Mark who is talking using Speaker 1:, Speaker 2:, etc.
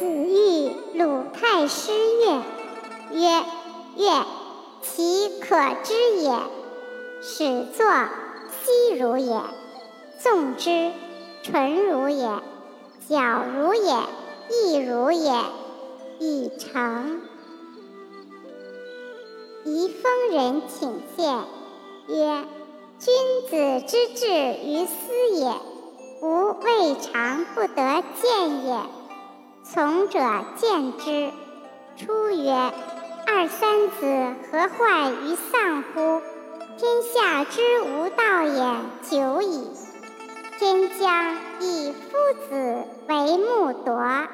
Speaker 1: 子欲鲁太师乐，曰：“乐，其可知也。始作，息如也；纵之，纯如也；矫如也，亦如也。已成。”宜丰人请见，曰：“君子之志于斯也，吾未尝不得见也。”从者见之，出曰：‘二三子何患于丧乎？天下之无道也久矣。’天将以夫子为木铎。